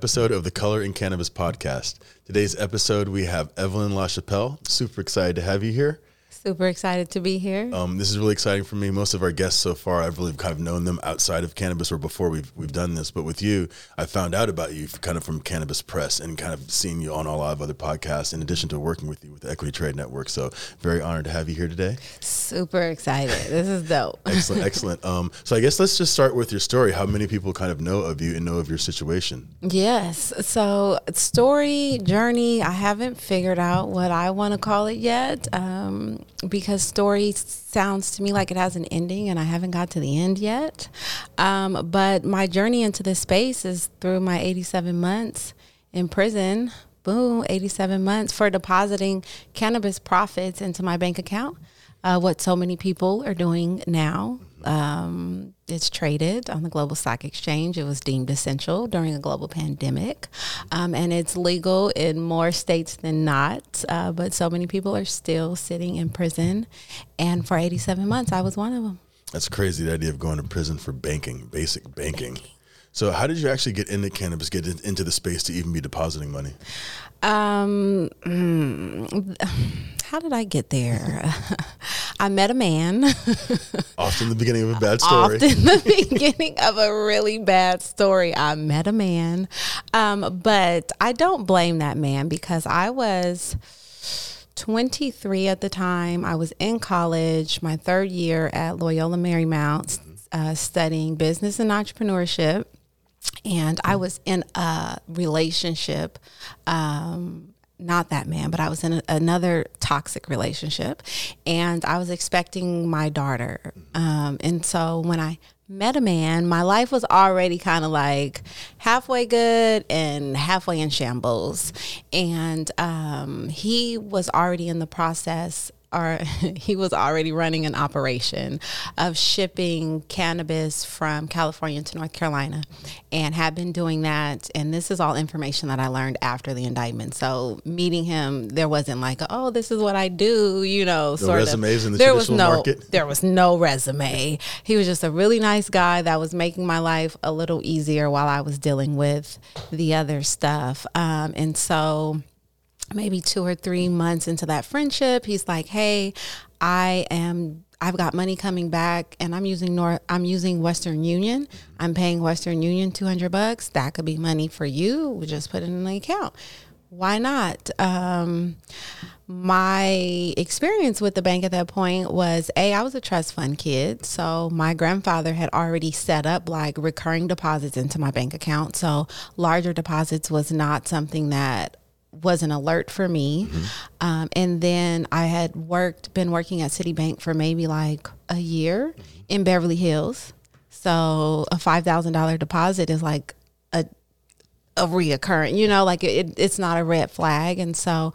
episode of the Color in Cannabis podcast. Today's episode, we have Evelyn LaChapelle. Super excited to have you here. Super excited to be here. Um, this is really exciting for me. Most of our guests so far, I've really kind of known them outside of cannabis or before we've we've done this. But with you, I found out about you kind of from Cannabis Press and kind of seeing you on a lot of other podcasts. In addition to working with you with the Equity Trade Network, so very honored to have you here today. Super excited. This is dope. excellent, excellent. Um, so I guess let's just start with your story. How many people kind of know of you and know of your situation? Yes. So story journey. I haven't figured out what I want to call it yet. Um, because story sounds to me like it has an ending and I haven't got to the end yet. Um, but my journey into this space is through my 87 months in prison. Boom, 87 months for depositing cannabis profits into my bank account. Uh, what so many people are doing now. Um, it's traded on the global stock exchange. It was deemed essential during a global pandemic, um, and it's legal in more states than not. Uh, but so many people are still sitting in prison, and for 87 months, I was one of them. That's crazy. The idea of going to prison for banking, basic banking. banking. So, how did you actually get into cannabis, get into the space to even be depositing money? Um, mm, how did I get there? I met a man. Often the beginning of a bad story. Often the beginning of a really bad story. I met a man. Um, but I don't blame that man because I was 23 at the time. I was in college, my third year at Loyola Marymount, uh, studying business and entrepreneurship. And I was in a relationship um, not that man, but I was in a, another toxic relationship, and I was expecting my daughter. Um, and so when I met a man, my life was already kind of like halfway good and halfway in shambles. And um, he was already in the process or he was already running an operation of shipping cannabis from California to North Carolina and had been doing that. And this is all information that I learned after the indictment. So meeting him, there wasn't like, oh, this is what I do, you know, no sort resumes of. In the there was no, market. there was no resume. He was just a really nice guy that was making my life a little easier while I was dealing with the other stuff. Um, and so maybe two or three months into that friendship, he's like, "Hey, I am I've got money coming back and I'm using North I'm using Western Union. I'm paying Western Union 200 bucks. That could be money for you. We just put it in the account. Why not? Um, my experience with the bank at that point was a I was a trust fund kid, so my grandfather had already set up like recurring deposits into my bank account. So larger deposits was not something that was an alert for me. Mm-hmm. Um, and then I had worked, been working at Citibank for maybe like a year mm-hmm. in Beverly Hills. So a five thousand dollar deposit is like a a reoccurring, you know, like it, it's not a red flag. And so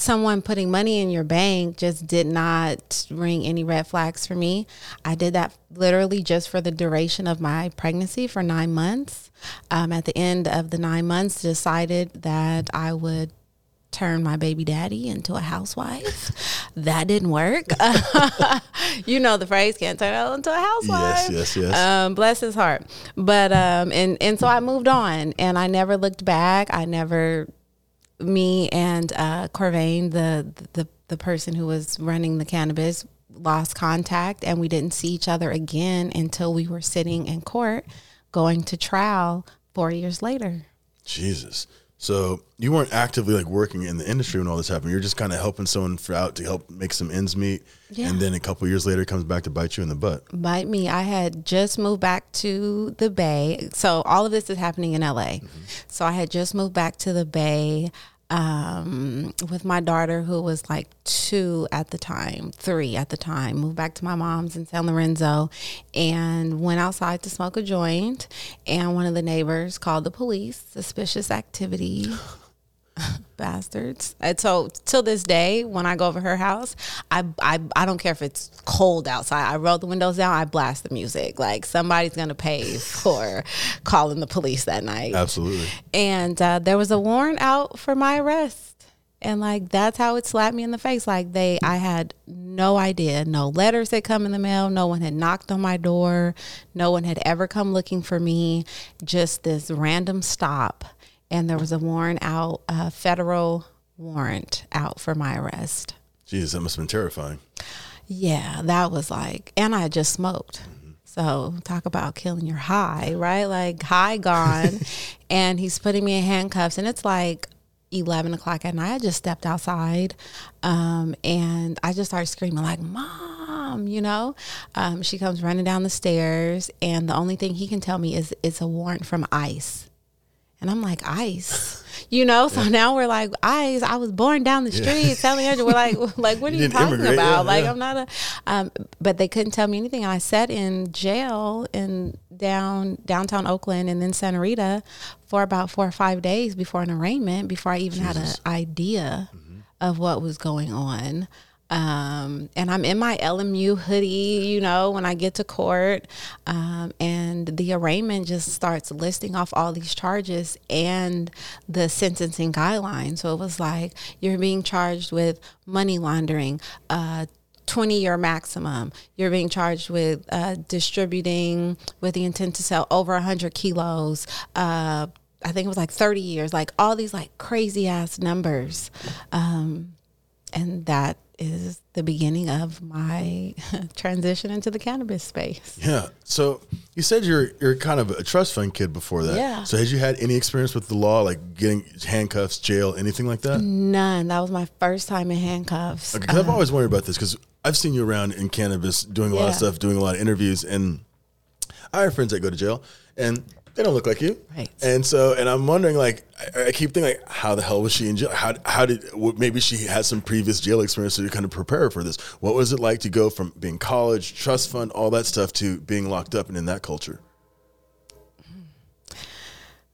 someone putting money in your bank just did not ring any red flags for me. I did that literally just for the duration of my pregnancy for nine months. Um, at the end of the nine months, decided that I would turn my baby daddy into a housewife. that didn't work. you know the phrase, can't turn her into a housewife. Yes, yes, yes. Um, bless his heart. But um, and and so I moved on, and I never looked back. I never me and uh, Corvain, the, the the person who was running the cannabis, lost contact, and we didn't see each other again until we were sitting in court, going to trial four years later. Jesus. So you weren't actively like working in the industry when all this happened. You're just kind of helping someone out to help make some ends meet, yeah. and then a couple years later, it comes back to bite you in the butt. Bite me. I had just moved back to the Bay, so all of this is happening in LA. Mm-hmm. So I had just moved back to the Bay um, with my daughter, who was like two at the time, three at the time, moved back to my mom's in San Lorenzo and went outside to smoke a joint. And one of the neighbors called the police, suspicious activity. bastards. And so till this day, when I go over her house, I, I I don't care if it's cold outside. I roll the windows down. I blast the music. Like somebody's gonna pay for calling the police that night. Absolutely. And uh, there was a warrant out for my arrest. And like that's how it slapped me in the face. Like they, I had no idea. No letters had come in the mail. No one had knocked on my door. No one had ever come looking for me. Just this random stop. And there was a warrant out, a federal warrant out for my arrest. Jesus, that must have been terrifying. Yeah, that was like, and I just smoked. So talk about killing your high, right? Like high gone. and he's putting me in handcuffs. And it's like 11 o'clock at night. I just stepped outside um, and I just started screaming, like, Mom, you know? Um, she comes running down the stairs. And the only thing he can tell me is it's a warrant from ICE. And I'm like, ICE? You know, so yeah. now we're like, ICE, I was born down the street yeah. telling we're like, like, what are you, you talking about? Yeah, like, I'm not a, um, but they couldn't tell me anything. And I sat in jail in down downtown Oakland and then Santa Rita for about four or five days before an arraignment, before I even Jesus. had an idea mm-hmm. of what was going on. Um, and I'm in my LMU hoodie, you know, when I get to court. Um, and the arraignment just starts listing off all these charges and the sentencing guidelines. So it was like, you're being charged with money laundering, uh, 20 year maximum. You're being charged with uh, distributing with the intent to sell over 100 kilos. Uh, I think it was like 30 years, like all these like crazy ass numbers. Um, and that is the beginning of my transition into the cannabis space. Yeah. So you said you're you're kind of a trust fund kid before that. Yeah. So had you had any experience with the law, like getting handcuffs, jail, anything like that? None. That was my first time in handcuffs. Okay, I've uh, always wondered about this because I've seen you around in cannabis, doing a yeah. lot of stuff, doing a lot of interviews, and I have friends that go to jail, and they don't look like you. Right. And so, and I'm wondering, like, I, I, keep thinking, like, how the hell was she in jail? How, how did, maybe she had some previous jail experience to kind of prepare for this. What was it like to go from being college, trust fund, all that stuff to being locked up and in that culture?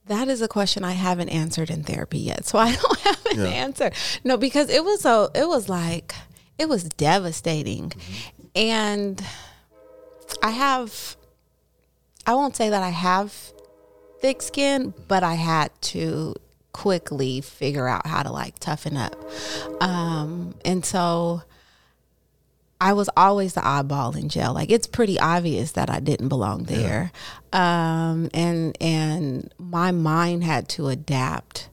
That is a question I haven't answered in therapy yet. So I don't have an yeah. answer. No, because it was so, it was like, it was devastating. Mm-hmm. And I have, I won't say that I have thick skin, but I had to quickly figure out how to like toughen up. Um, and so I was always the oddball in jail. Like it's pretty obvious that I didn't belong there. Yeah. Um, and and my mind had to adapt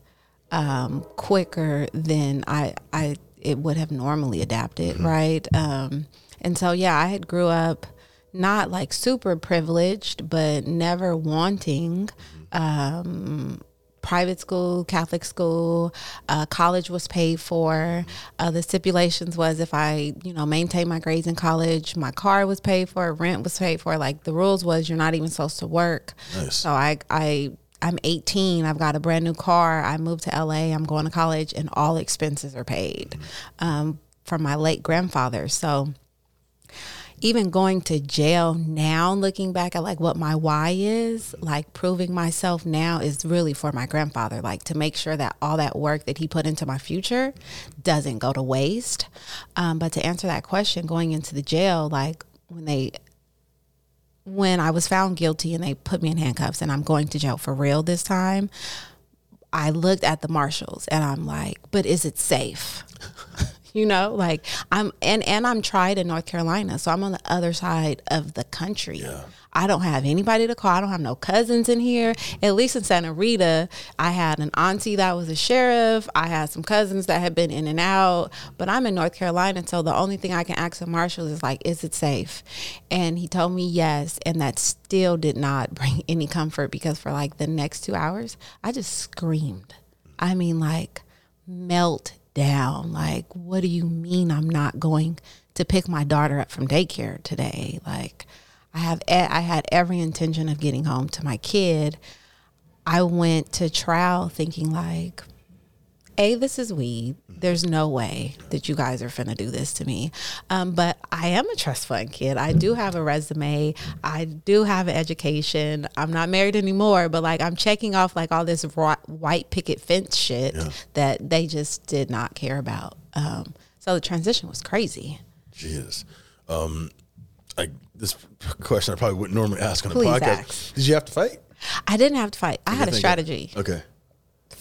um, quicker than I I it would have normally adapted, mm-hmm. right? Um, and so yeah, I had grew up not like super privileged, but never wanting um, private school, Catholic school, uh, college was paid for. Uh, the stipulations was if I, you know, maintain my grades in college, my car was paid for, rent was paid for. Like the rules was you're not even supposed to work. Nice. So I, I, I'm 18. I've got a brand new car. I moved to LA. I'm going to college, and all expenses are paid mm-hmm. um, from my late grandfather. So even going to jail now, looking back at like what my why is, like proving myself now is really for my grandfather, like to make sure that all that work that he put into my future doesn't go to waste. Um, but to answer that question, going into the jail, like when they when I was found guilty and they put me in handcuffs and I'm going to jail for real this time, I looked at the marshals and I'm like, but is it safe? you know like i'm and and i'm tried in north carolina so i'm on the other side of the country. Yeah. i don't have anybody to call. I don't have no cousins in here. At least in santa rita i had an auntie that was a sheriff. I had some cousins that had been in and out but i'm in north carolina so the only thing i can ask the marshal is like is it safe? And he told me yes and that still did not bring any comfort because for like the next two hours i just screamed. I mean like melt down. Like, what do you mean I'm not going to pick my daughter up from daycare today? Like, I have I had every intention of getting home to my kid. I went to trial thinking like a, this is weed. There's no way that you guys are finna do this to me. Um, but I am a trust fund kid. I do have a resume. I do have an education. I'm not married anymore, but like I'm checking off like all this white picket fence shit yeah. that they just did not care about. Um, so the transition was crazy. Jesus. Um, I, this question I probably wouldn't normally ask on a podcast. Ask. Did you have to fight? I didn't have to fight. I had a strategy. Okay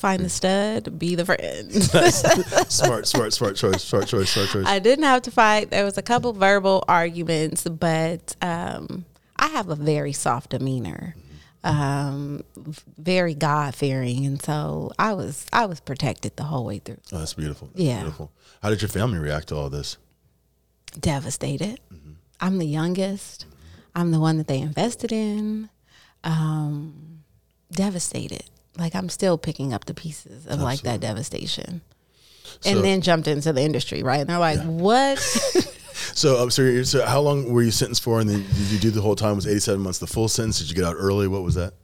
find the stud, be the friend. smart, smart, smart choice, smart choice, smart choice. I didn't have to fight. There was a couple verbal arguments, but um, I have a very soft demeanor, um, very God fearing, and so I was I was protected the whole way through. Oh, that's beautiful. That's Yeah. beautiful. How did your family react to all this? Devastated. I'm the youngest. I'm the one that they invested in. Um, devastated. Like I'm still picking up the pieces of like that devastation. So- and then jumped into the industry, right? And they're like, "What?" So, um, so, so how long were you sentenced for? And then did you do the whole time? Was 87 months the full sentence? Did you get out early? What was that?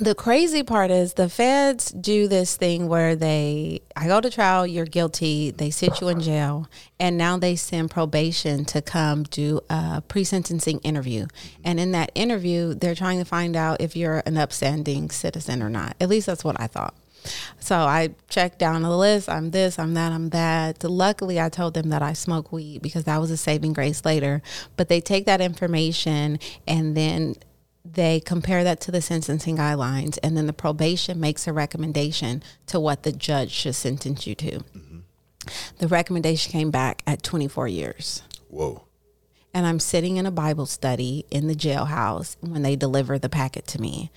The crazy part is the feds do this thing where they I go to trial, you're guilty, they sit you in jail, and now they send probation to come do a pre-sentencing interview. And in that interview, they're trying to find out if you're an upstanding citizen or not. At least that's what I thought. So I checked down the list. I'm this, I'm that, I'm that. Luckily, I told them that I smoke weed because that was a saving grace later. But they take that information and then they compare that to the sentencing guidelines, and then the probation makes a recommendation to what the judge should sentence you to. Mm-hmm. The recommendation came back at 24 years. Whoa. And I'm sitting in a Bible study in the jailhouse when they deliver the packet to me.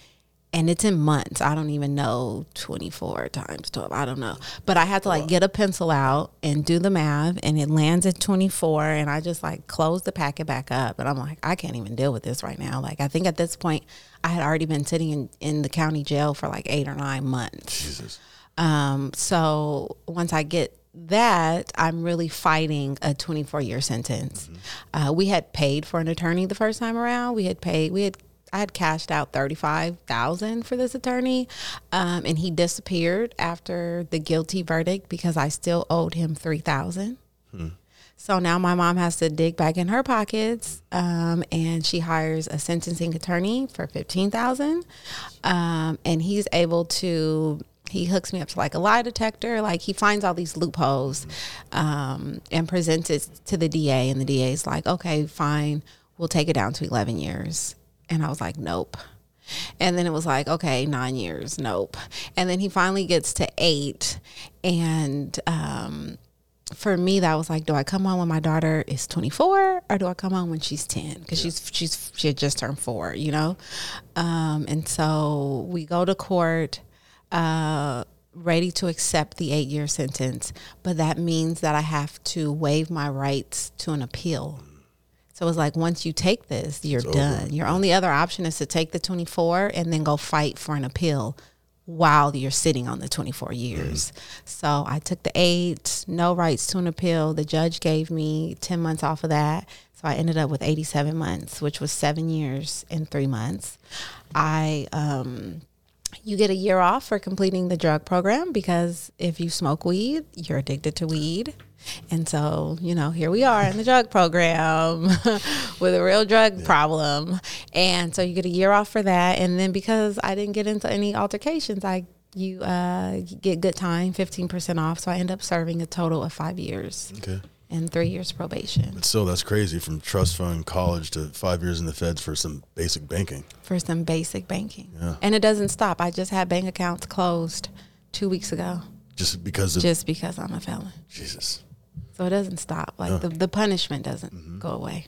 And it's in months. I don't even know 24 times 12. I don't know. But I had to like get a pencil out and do the math and it lands at 24 and I just like close the packet back up and I'm like I can't even deal with this right now. Like I think at this point I had already been sitting in, in the county jail for like 8 or 9 months. Jesus. Um, so once I get that, I'm really fighting a 24 year sentence. Uh, we had paid for an attorney the first time around. We had paid, we had, I had cashed out 35,000 for this attorney. Um, and he disappeared after the guilty verdict because I still owed him 3,000. So now my mom has to dig back in her pockets, um, and she hires a sentencing attorney for fifteen thousand, um, and he's able to. He hooks me up to like a lie detector. Like he finds all these loopholes, um, and presents it to the DA, and the DA is like, "Okay, fine, we'll take it down to eleven years." And I was like, "Nope." And then it was like, okay, nine years, nope. And then he finally gets to eight, and um, for me that was like do i come on when my daughter is 24 or do i come on when she's 10 because she's she's she had just turned four you know um, and so we go to court uh, ready to accept the eight year sentence but that means that i have to waive my rights to an appeal so it's like once you take this you're done your only other option is to take the 24 and then go fight for an appeal while you're sitting on the 24 years. So I took the eight, no rights to an appeal. The judge gave me 10 months off of that. So I ended up with 87 months, which was seven years and three months. I, um, you get a year off for completing the drug program because if you smoke weed, you're addicted to weed. And so, you know, here we are in the drug program with a real drug problem. And so you get a year off for that. And then because I didn't get into any altercations, I you uh, get good time, 15% off. So I end up serving a total of five years Okay. and three years probation But still, that's crazy from trust fund, college to five years in the feds for some basic banking. for some basic banking. Yeah. And it doesn't stop. I just had bank accounts closed two weeks ago Just because of just because I'm a felon. Jesus. So it doesn't stop. Like the, the punishment doesn't go away.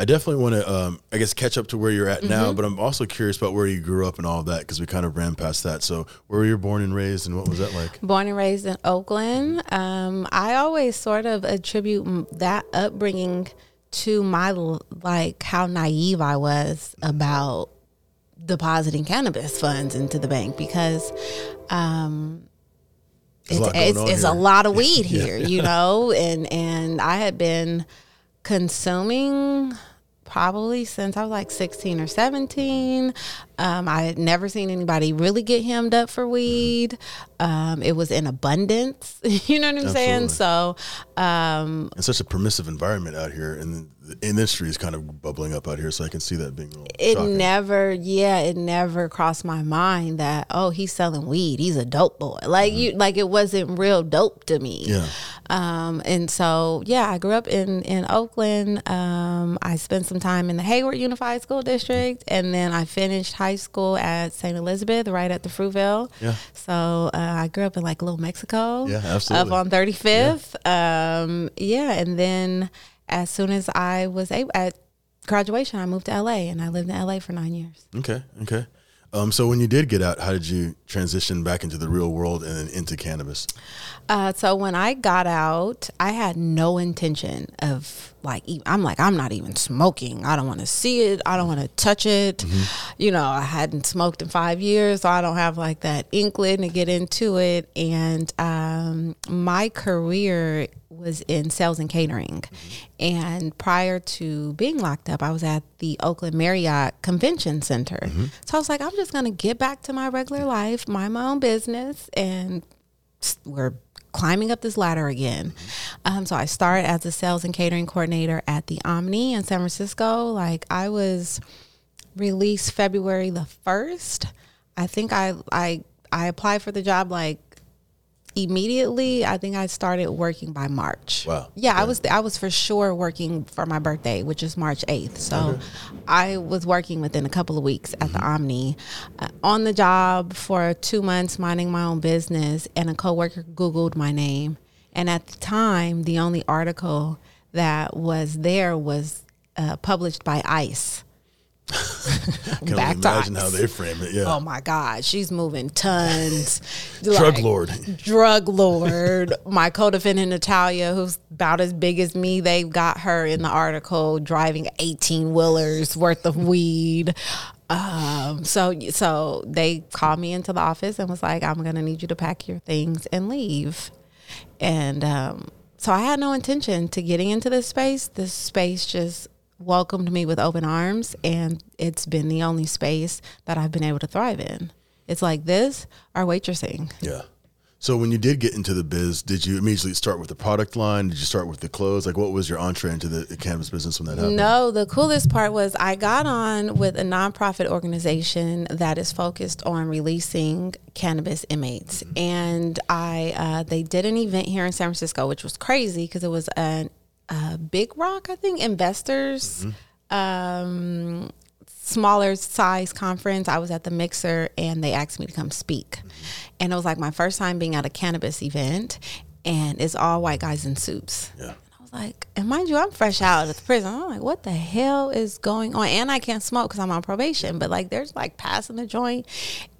I definitely want to, um, I guess, catch up to where you're at Mm-hmm. now, but I'm also curious about where you grew up and all of that because we kind of ran past that. So, where were you born and raised, and what was that like? Born and raised in Oakland. Um, I always sort of attribute that upbringing to my like how naive I was about depositing cannabis funds into the bank because um, There's a it's, lot it's, it's a lot of weed here, you know, and and I had been consuming probably since I was like 16 or 17. Um, I had never seen anybody really get hemmed up for weed. Um, it was in abundance, you know what I'm saying? So, um, It's such a permissive environment out here, and industry is kind of bubbling up out here, so I can see that being a it shocking. never, yeah, it never crossed my mind that oh, he's selling weed. He's a dope boy. Like you, like it wasn't real dope to me. yeah. Um, and so, yeah, I grew up in, in Oakland. Um, I spent some time in the Hayward Unified School District, and then I finished high school at St. Elizabeth, right at the Fruitvale. Yeah. So uh, I grew up in like Little Mexico. Yeah, absolutely. Up on 35th. Yeah. Um, yeah. And then as soon as I was able, at graduation, I moved to LA and I lived in LA for nine years. Okay. Okay. Um, so when you did get out, how did you transition back into the real world and then into cannabis? Uh, so when I got out, I had no intention of like I'm like I'm not even smoking. I don't want to see it. I don't want to touch it. Mm-hmm. You know, I hadn't smoked in five years, so I don't have like that inkling to get into it. And um, my career was in sales and catering. And prior to being locked up, I was at the Oakland Marriott Convention Center. Mm-hmm. So I was like, I'm just going to get back to my regular life, mind my own business, and we're climbing up this ladder again. Um, so I started as a sales and catering coordinator at the Omni in San Francisco. Like I was released February the first. I think I I I applied for the job like immediately. I think I started working by March. Wow. Yeah, yeah, I was I was for sure working for my birthday, which is March eighth. So okay. I was working within a couple of weeks at mm-hmm. the Omni, uh, on the job for two months, minding my own business. And a coworker Googled my name, and at the time, the only article that was there was uh, published by ICE can Back imagine how they frame it. Yeah. Oh my God, she's moving tons. drug like, lord. Drug lord. my co-defendant Natalia, who's about as big as me, they've got her in the article driving eighteen wheelers worth of weed. Um, so so they called me into the office and was like, "I'm gonna need you to pack your things and leave." And um, so I had no intention to getting into this space. This space just welcomed me with open arms, and it's been the only space that I've been able to thrive in. It's like this or waitressing. Yeah. So when you did get into the biz, did you immediately start with the product line? Did you start with the clothes? Like, what was your entree into the, the cannabis business when that happened? No, the coolest part was I got on with a nonprofit organization that is focused on releasing cannabis inmates, mm-hmm. and I uh, they did an event here in San Francisco, which was crazy because it was an uh, Big Rock, I think, investors, mm-hmm. um, smaller size conference. I was at the mixer and they asked me to come speak. Mm-hmm. And it was like my first time being at a cannabis event and it's all white guys in suits. Yeah was like, and mind you, I'm fresh out of the prison. I'm like, what the hell is going on? And I can't smoke because I'm on probation. But like, there's like passing the joint,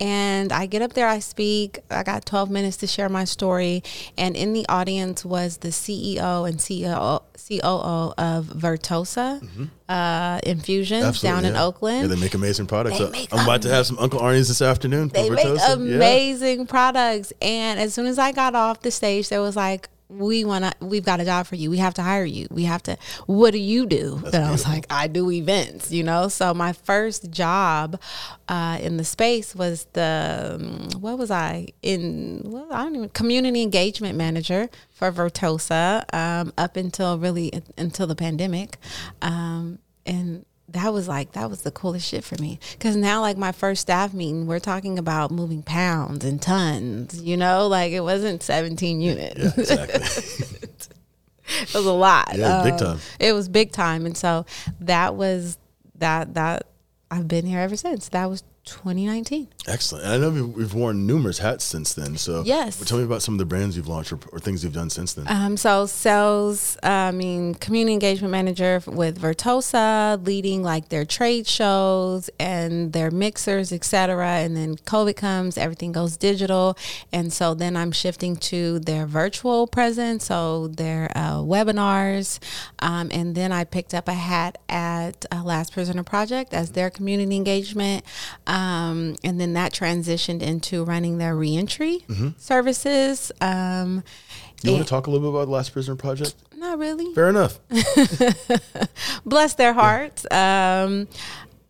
and I get up there, I speak. I got 12 minutes to share my story, and in the audience was the CEO and CEO COO of Vertosa mm-hmm. uh, Infusions Absolutely, down yeah. in Oakland. Yeah, they make amazing products. So make I'm about to have some Uncle Arnie's this afternoon. They make amazing yeah. products, and as soon as I got off the stage, there was like we want to we've got a job for you. We have to hire you. We have to what do you do? That's and i was like i do events you know? So my first job uh, in the space was the um, what was i in well i don't even community engagement manager for vertosa um, up until really until the pandemic. Um, and that was like that was the coolest shit for me. Because now like my first staff meeting we're talking about moving pounds and tons you know? Like it wasn't 17 units. yeah, exactly. it was a lot. Yeah, um, big time. it was big time. And so that was that that i've been here ever since. That was 2019. Excellent. And I know we've worn numerous hats since then. So yes, tell me about some of the brands you've launched or, or things you've done since then. Um, so sales, uh, I mean, community engagement manager with Vertosa, leading like their trade shows and their mixers, etc. And then COVID comes, everything goes digital, and so then I'm shifting to their virtual presence, so their uh, webinars, um, and then I picked up a hat at uh, Last Prisoner Project as their community engagement. Um, um, and then that transitioned into running their reentry mm-hmm. services. Um, you want to talk a little bit about the Last Prisoner Project? Not really. Fair enough. Bless their hearts. Yeah. Um,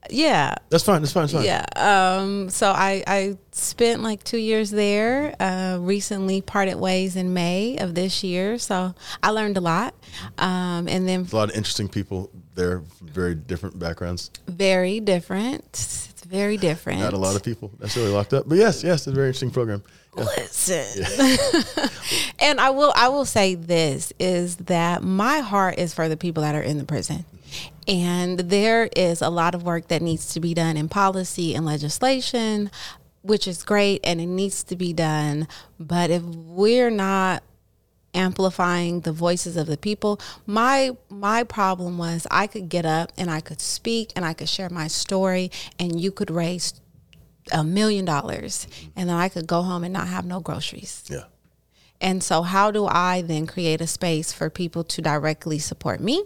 yeah. That's fine. That's fine. That's fine. Yeah. Um, so I, I spent like two years there. Uh, recently parted ways in May of this year. So I learned a lot. Um, and then a lot of interesting people there, very different backgrounds. Very different. It's very different. Not a lot of people necessarily locked up, but yes, yes, it's a very interesting program. Yeah. Listen, yeah. and I will, I will say this is that my heart is for the people that are in the prison And there is a lot of work that needs to be done in policy and legislation, which is great and it needs to be done. But if we're not amplifying the voices of the people. My my problem was i could get up and i could speak and i could share my story and you could raise a million dollars and then i could go home and not have no groceries. Yeah. and so, how do I then create a space for people to directly support me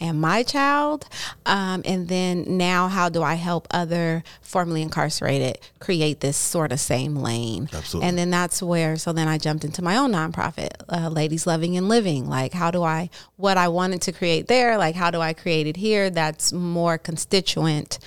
and my child? Um, and then now, how do I help other formerly incarcerated create this sort of same lane? Absolutely. And then that's where, so then I jumped into my own nonprofit, uh, Ladies Loving and Living. Like, how do I, what I wanted to create there, like, how do I create it here that's more constituent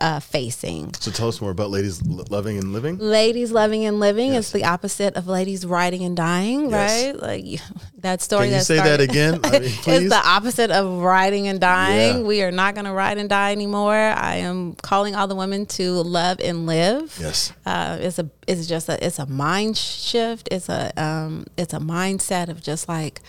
uh, facing? So tell us more about ladies Lo- loving and living. Ladies loving and living Yes. is the opposite of ladies writing and dying, Yes. right? Like that story. Can you that say that again? I mean, it's the opposite of writing and dying. Yeah. We are not going to write and die anymore. I am calling all the women to love and live. Yes. Uh, it's a it's just a it's a mind shift. It's a um it's a mindset of just like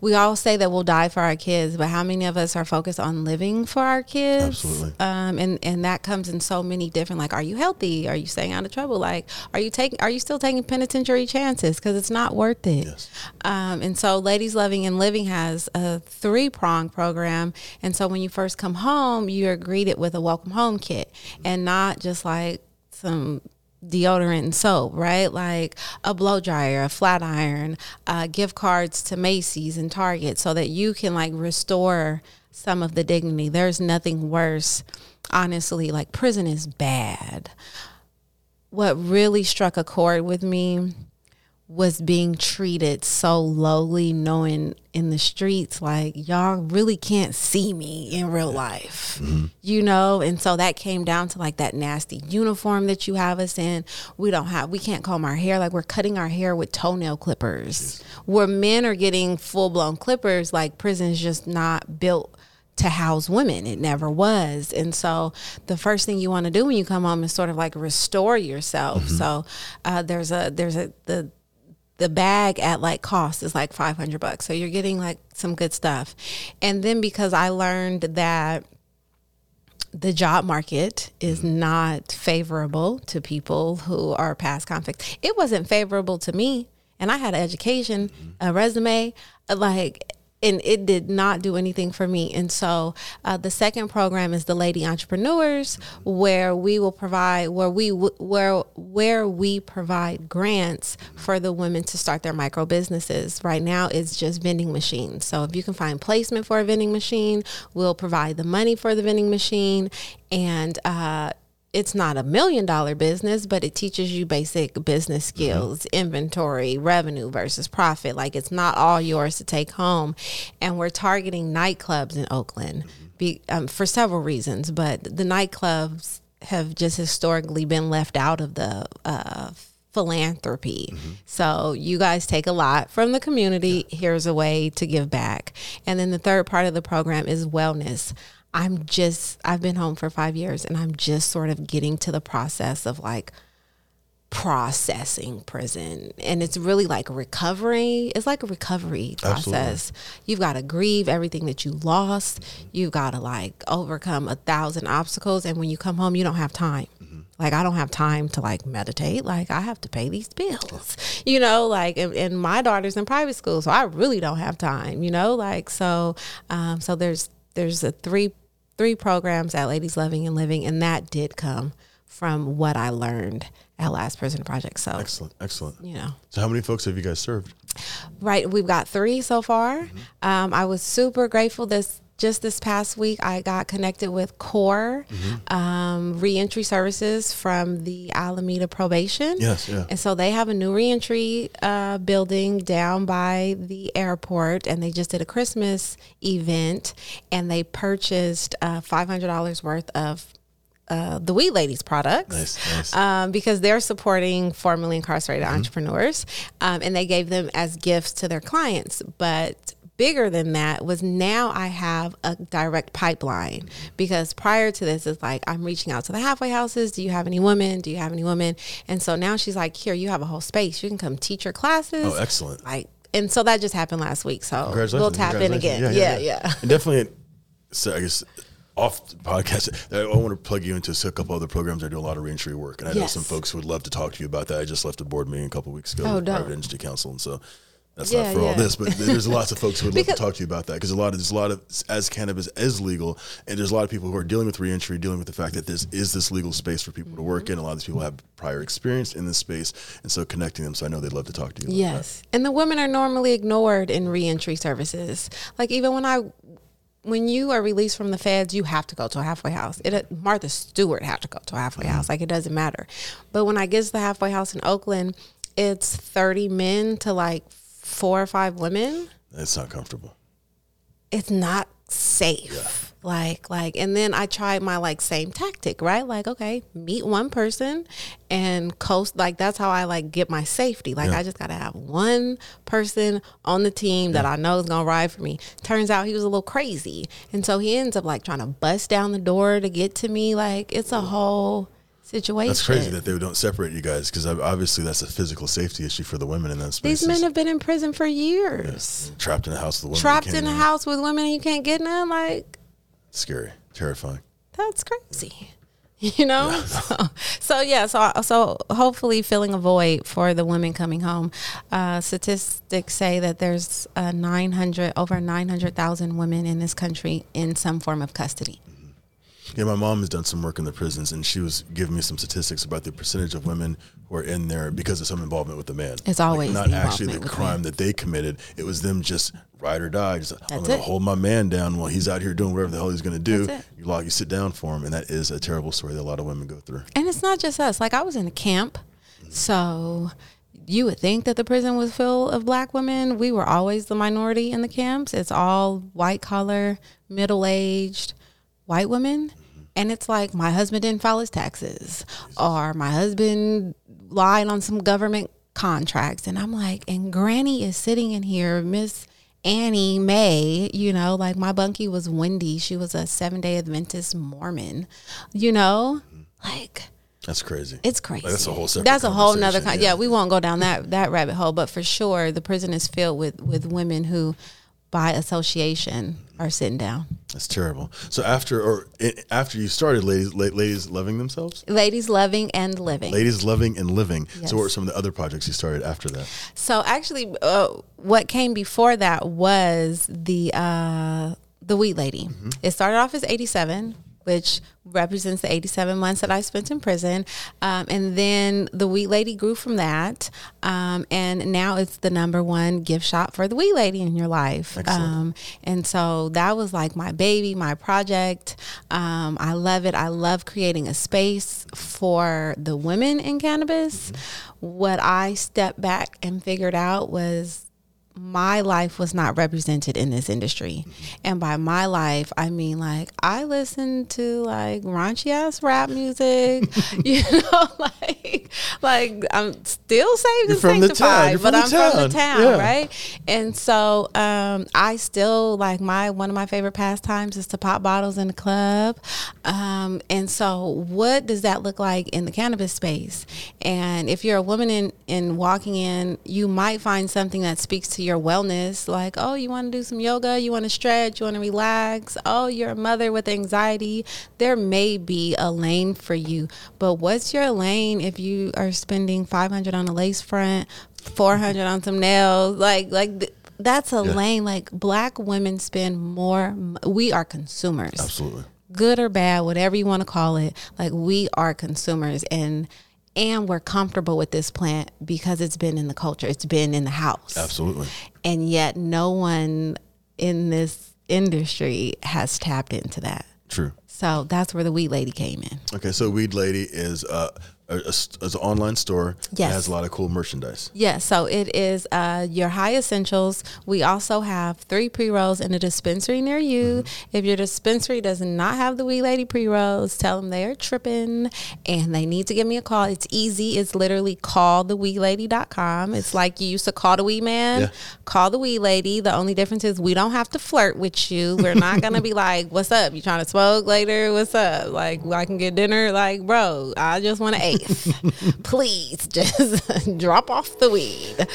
we all say that we'll die for our kids, but how many of us are focused on living for our kids? Absolutely. Um, and and that comes in so many different. Like, are you healthy? Are you staying out of trouble? Like, are you taking? Are you still taking penitentiary chances? Because it's not worth it. Yes. Um, and so, Ladies Loving and Living has a three prong program. And so, when you first come home, you're greeted with a welcome home kit, and not just like some deodorant and soap, right? Like a blow dryer, a flat iron, uh, gift cards to Macy's and Target, so that you can like restore some of the dignity. There's nothing worse, honestly. Like prison is bad. What really struck a chord with me was being treated so lowly, knowing in the streets, like, y'all really can't see me in real life, you know? And so that came down to like that nasty uniform that you have us in. We don't have, we can't comb our hair. Like, we're cutting our hair with toenail clippers. Where men are getting full blown clippers, like, prison's just not built to house women. It never was. And so the first thing you want to do when you come home is sort of like restore yourself. So uh, there's a there's a the the bag at like cost is like 500 bucks. So you're getting like some good stuff. And then because I learned that the job market is not favorable to people who are past convicts. It wasn't favorable to me. And I had an education, a resume, uh, like, and it did not do anything for me. And so uh, the second program is the Lady Entrepreneurs, where we will provide, where we where where we provide grants for the women to start their micro businesses. Right now, it's just vending machines. So if you can find placement for a vending machine, we'll provide the money for the vending machine, and uh, it's not a million dollar business, but it teaches you basic business skills, inventory, revenue versus profit. Like it's not all yours to take home. And we're targeting nightclubs in Oakland be, um, for several reasons, but the nightclubs have just historically been left out of the uh, philanthropy. So you guys take a lot from the community. Here's a way to give back. And then the third part of the program is wellness. I'm just I've been home for 5 years and I'm just sort of getting to the process of like processing prison. And it's really like recovery it's like a recovery process. You've got to grieve everything that you lost. You've got to like overcome a thousand obstacles. And when you come home you don't have time. Like i don't have time to like meditate. Like i have to pay these bills you know like and, and my daughter's in private school so i really don't have time you know like so um so there's there's a three three programs at ladies loving and living and that did come from what i learned at last prison project so Excellent. Excellent. you know So how many folks have you guys served? Right, we've got three so far. Um, I was super grateful this just this past week. I got connected with CORE um, Reentry Services from the Alameda Probation. Yes. Yeah. And so they have a new reentry uh, building down by the airport, and they just did a Christmas event, and they purchased uh, five hundred dollars worth of uh, the Weed Lady's products Nice. Nice. um, because they're supporting formerly incarcerated entrepreneurs, um, and they gave them as gifts to their clients. But bigger than that was now I have a direct pipeline because prior to this, it's like I'm reaching out to the halfway houses. Do you have any women? Do you have any women? And so now she's like, here, you have a whole space. You can come teach your classes. oh, excellent. Like, and so that just happened last week. So we'll tap in again. Yeah, yeah. And definitely so I guess off the podcast, I, want to plug you into a couple other programs. I do a lot of reentry work, and I know some folks would love to talk to you about that. I just left a board meeting a couple weeks ago Oh, with. Private Industry Council, and so that's Yeah, not for all this, but there's lots of folks who would love Because- to talk to you about that because a lot of there's a lot of as cannabis is legal, and there's a lot of people who are dealing with reentry, dealing with the fact that this is this legal space for people to work mm-hmm. in. A lot of these people have prior experience in this space, and so connecting them. So I know they'd love to talk to you. About Yes. And the women are normally ignored in reentry services. Like even when I when you are released from the feds, you have to go to a halfway house. It Martha Stewart had to go to a halfway house. Mm-hmm. Like it doesn't matter. But when I get to the halfway house in Oakland, it's 30 men to like four or five women. It's not comfortable. It's not safe. Yeah. Like like and then I tried my like same tactic, right? Like okay, meet one person and coast like that's how I like get my safety. Like Yeah. I just got to have one person on the team that I know is to ride for me. Turns out he was a little crazy. And so he ends up like trying to bust down the door to get to me like it's a whole situation. That's crazy that they don't separate you guys because obviously that's a physical safety issue for the women in that space. These men have been in prison for years. trapped in a house with women. Trapped in a house with women and you can't get none like Scary, terrifying. that's crazy you know so, so yeah so so hopefully filling a void for the women coming home uh, statistics say that there's uh, 900 over 900,000 women in this country in some form of custody Yeah, my mom has done some work in the prisons, and she was giving me some statistics about the percentage of women who are in there because of some involvement with the man. It's always not the actually the involvement with the crime that they committed. It was them just ride or die. Just, I'm going to hold my man down while he's out here doing whatever the hell he's going to do. You log, you sit down for him, and that is a terrible story that a lot of women go through. and it's not just us like i was in a camp so you would think that the prison was full of black women we were always the minority in the camps it's all white collar middle-aged white women and it's like my husband didn't file his taxes or my husband lied on some government contracts and i'm like and granny is sitting in here miss Annie may you know, like my bunkie was Wendy. She was a seven day Adventist Mormon, you know, like That's crazy. it's crazy. Like, that's a whole separate That's a whole nother. Con- yeah. yeah. we won't go down that that rabbit hole, but for sure, the prison is filled with with women who, by association, are sitting down. That's terrible. So after or after you started, ladies, ladies loving themselves, Ladies loving and living. ladies loving and living. Yes. So what were some of the other projects you started after that? So actually, uh, what came before that was the uh, the Weed Lady. It started off as eighty seven, which represents the eighty seven months that I spent in prison, um, and then the Weed Lady grew from that, um, and now it's the number one gift shop for the Weed Lady in your life. Um, and so that was like my baby, my project. Um, I love it. I love creating a space for the women in cannabis. What I stepped back and figured out was my life was not represented in this industry. And by my life, I mean like I listen to like raunchy ass rap music, you know, like like I'm still saved You're and town. sanctified, but I'm the from the town. town, Yeah. right? And so um, I still like my one of my favorite pastimes is to pop bottles in the club. Um, and so what does that look like in the cannabis space? And if you're a woman in, in walking in, you might find something that speaks to your wellness, like, oh, you want to do some yoga, you want to stretch, you want to relax. Oh, you're a mother with anxiety. There may be a lane for you, but what's your lane if you are spending 500 on a lace front, 400 on some nails, like like. Th- that's a Yeah. lane like black women spend more we are consumers Absolutely. good or bad, whatever you want to call it, like we are consumers and and we're comfortable with this plant because it's been in the culture, it's been in the house. Absolutely. And yet no one in this industry has tapped into that. True. So that's where the weed lady came in. Okay, so Weed Lady is uh, a, a, an online store that Yes. has a lot of cool merchandise. Yes, so it is uh, your high essentials. We also have three pre rolls in a dispensary near you. If your dispensary does not have the Weed Lady pre rolls, tell them they are tripping and they need to give me a call. It's easy. It's literally calltheweelady.com. It's like you used to call the Wee Man, Yeah. call the Weed Lady. The only difference is we don't have to flirt with you. We're not going to be like, what's up? You trying to smoke later? What's up? Like, I can get dinner? Like, bro, I just want to eat. Life. Please just drop off the weed.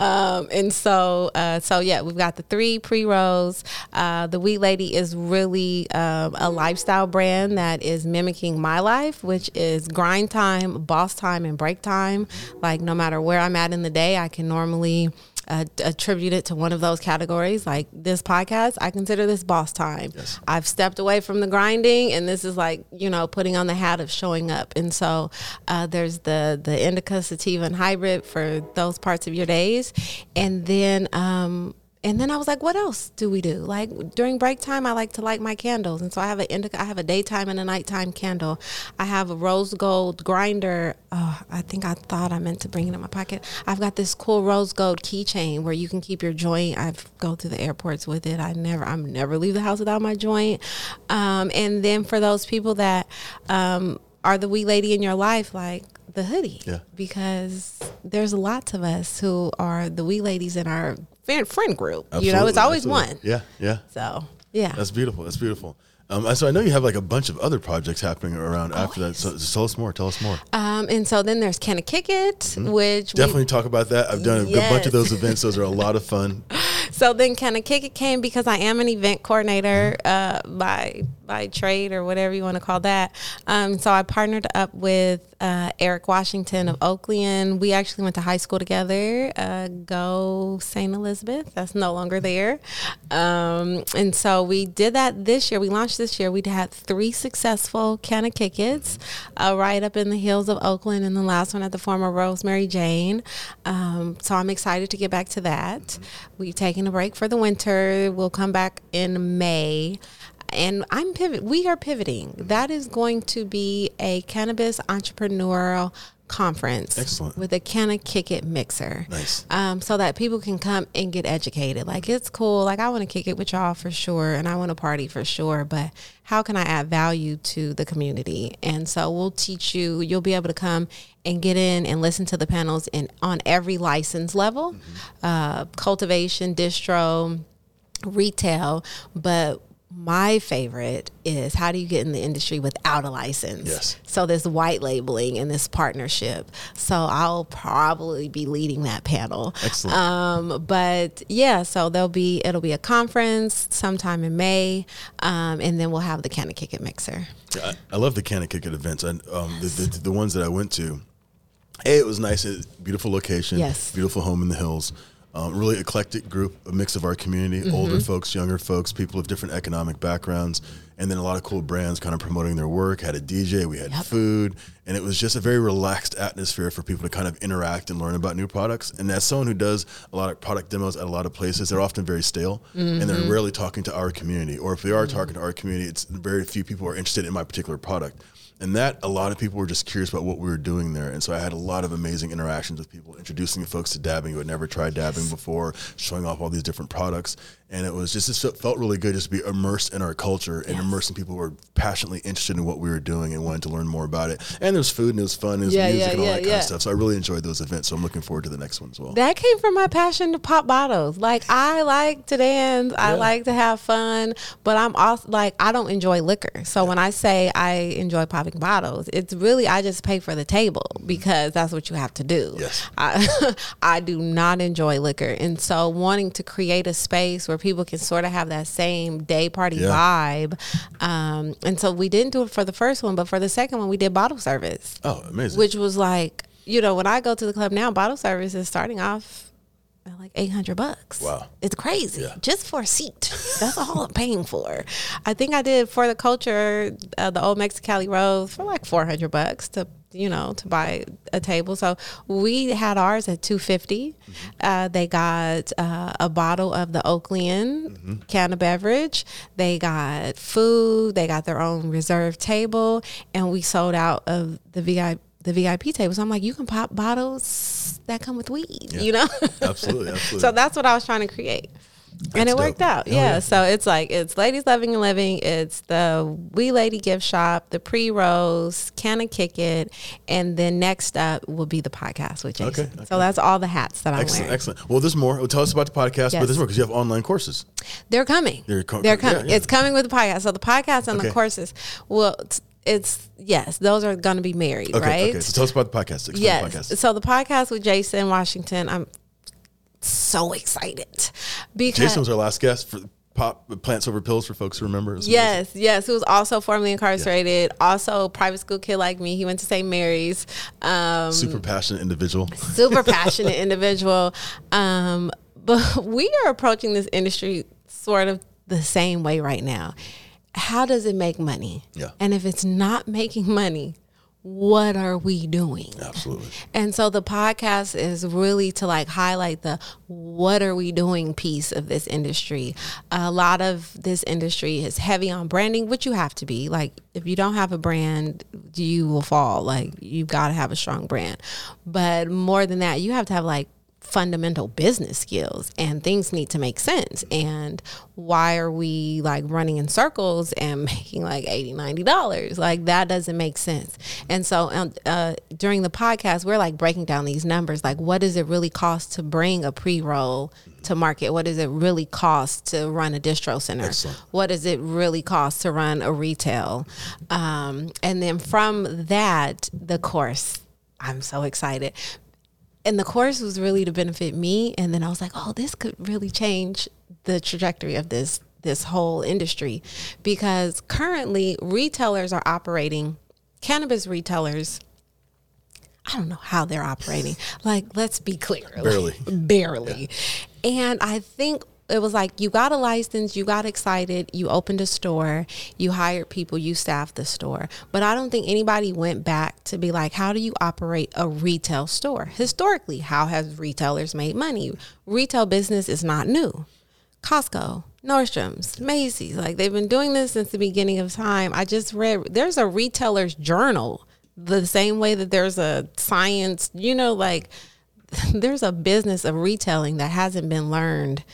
Um, and so, uh, so yeah, we've got the three pre rolls. Uh, the Weed Lady is really um, a lifestyle brand that is mimicking my life, which is grind time, boss time, and break time. Like no matter where I'm at in the day, I can normally uh, attribute it to one of those categories. Like this podcast, I consider this boss time. Yes. I've stepped away from the grinding, and this is like you know putting on the hat of showing up. And so uh, there's the the indica, sativa, and hybrid for those parts of your days, and then. Um, and then I was like, what else do we do? Like during break time, I like to light my candles. And so I have an indica, I have a daytime and a nighttime candle. I have a rose gold grinder. Oh, I think I thought I meant to bring it in my pocket. I've got this cool rose gold keychain where you can keep your joint. I've go to the airports with it. I never, I'm never leave the house without my joint. Um, and then for those people that um, are the weed lady in your life, like the hoodie. Yeah. Because there's lots of us who are the weed ladies in our friend friend group. you know, it's always absolutely. one. Yeah, yeah. So yeah. That's beautiful. That's beautiful. Um, so I know you have like a bunch of other projects happening around after that. So, so tell us more. Tell us more. um, and so then there's Can I Kick It, which Mm-hmm. Definitely talk about that. I've done a good bunch of those events. Those are a lot of fun. So then Can I Kick It came because I am an event coordinator uh, by by trade or whatever you want to call that. Um, so I partnered up with uh, Eric Washington of Oakland. We actually went to high school together. Uh, go St. Elizabeth. That's no longer there. Um, and so we did that this year. We launched this year. We had three successful Can I Kick It's uh, right up in the hills of Oakland, and the last one at the former Rosemary Jane. Um, so I'm excited to get back to that. We've taken a break for the winter. We'll come back in May. And I'm pivot. We are pivoting. That is going to be a cannabis entrepreneurial conference. Excellent. With a Can I Kick It mixer. Nice. Um, so that people can come and get educated. Like it's cool. Like I want to kick it with y'all for sure, and I want to party for sure. But how can I add value to the community? And so we'll teach you. You'll be able to come and get in and listen to the panels in on every license level, uh, cultivation, distro, retail, but my favorite is how do you get in the industry without a license? Yes. So this white labeling and this partnership. So I'll probably be leading that panel. Excellent. Um, but yeah, so there'll be it'll be a conference sometime in May, um, and then we'll have the Can I Kick It mixer. I, I love the Can I Kick It events. And um, the, the, the ones that I went to, hey, it was nice. Beautiful location. Yes. Beautiful home in the hills. Um, really eclectic group, a mix of our community, Mm-hmm. older folks, younger folks, people of different economic backgrounds, and then a lot of cool brands kind of promoting their work. Had a DJ, we had Yep. food, and it was just a very relaxed atmosphere for people to kind of interact and learn about new products. And as someone who does a lot of product demos at a lot of places, they're often very stale, and Mm-hmm. they're rarely talking to our community. Or if they are talking to our community, it's very few people are interested in my particular product. And that a lot of people were just curious about what we were doing there. And so I had a lot of amazing interactions with people, introducing folks to dabbing who had never tried dabbing before, showing off all these different products. And it was just, it felt really good just to be immersed in our culture and immersing people who were passionately interested in what we were doing and wanted to learn more about it. And there was food and it was fun, and it was Yeah, music yeah, and all yeah, that kind of stuff. So I really enjoyed those events. So I'm looking forward to the next one as well. That came from my passion to pop bottles. Like I like to dance, I like to have fun, but I'm also like I don't enjoy liquor. So when I say I enjoy popping bottles, it's really I just pay for the table because that's what you have to do. Yes. I I do not enjoy liquor, and so wanting to create a space where people can sort of have that same day party vibe, um, and so we didn't do it for the first one, but for the second one we did bottle service Oh, amazing. which was like you know when I go to the club now, bottle service is starting off like eight hundred bucks. Wow. it's crazy Yeah. just for a seat. That's all I'm paying for. I think I did for the culture, uh, the old Mexicali Rose for like four hundred bucks to you know to buy a table. So we had ours at two Uh, they got uh, a bottle of the Oakland can of beverage. They got food. They got their own reserved table, and we sold out of the VIP. The VIP tables. I'm like, you can pop bottles that come with weed, you know. absolutely, absolutely. so that's what I was trying to create. and That's it worked out. Yeah. yeah. So it's like it's Ladies Loving and Living, it's the Weed Lady Gift Shop, the pre rolls, Can I Kick It, and then next up will be the podcast with Jason. Okay, okay. So that's all the hats that I'm excellent, wearing. excellent. Well, there's more. Well, tell us about the podcast, but there's more because you have online courses. They're coming. They're co- They're yeah, coming. yeah. It's coming with the podcast. So the podcast and Okay. the courses will. It's yes, those are going to be married, Okay, right? okay. So tell us about the podcast. Explain Yes. the podcast. So the podcast with Jason Washington, I'm so excited because Jason was our last guest for pop plants over pills for folks who remember. Yes, yes. Who was also formerly incarcerated, also private school kid like me. He went to St. Mary's. Um, super passionate individual. super passionate individual. Um, but we are approaching this industry sort of the same way right now. How does it make money? Yeah. And if it's not making money, what are we doing? Absolutely. And so the podcast is really to like highlight the what are we doing piece of this industry. A lot of this industry is heavy on branding, which you have to be. Like if you don't have a brand, you will fall. Like you've got to have a strong brand. But more than that, you have to have like fundamental business skills and things need to make sense. And why are we like running in circles and making like 80 90 dollars? Like that doesn't make sense. And so um, uh, during the podcast we're like breaking down these numbers. Like what does it really cost to bring a pre-roll to market? What does it really cost to run a distro center? Excellent. what does it really cost to run a retail? Um, and then from that the course. I'm so excited and the course was really to benefit me and then i was like oh this could really change the trajectory of this this whole industry because currently retailers are operating cannabis retailers I don't know how they're operating. Like, let's be clear. Barely. Like, barely. And I think it was like you got a license, you got excited, you opened a store, you hired people, you staffed the store. But I don't think anybody went back to be like, how do you operate a retail store? Historically, how has retailers made money? Retail business is not new. Costco, Nordstrom's, Macy's, like they've been doing this since the beginning of time. I just read there's a retailer's journal, the same way that there's a science, you know, like there's a business of retailing that hasn't been learned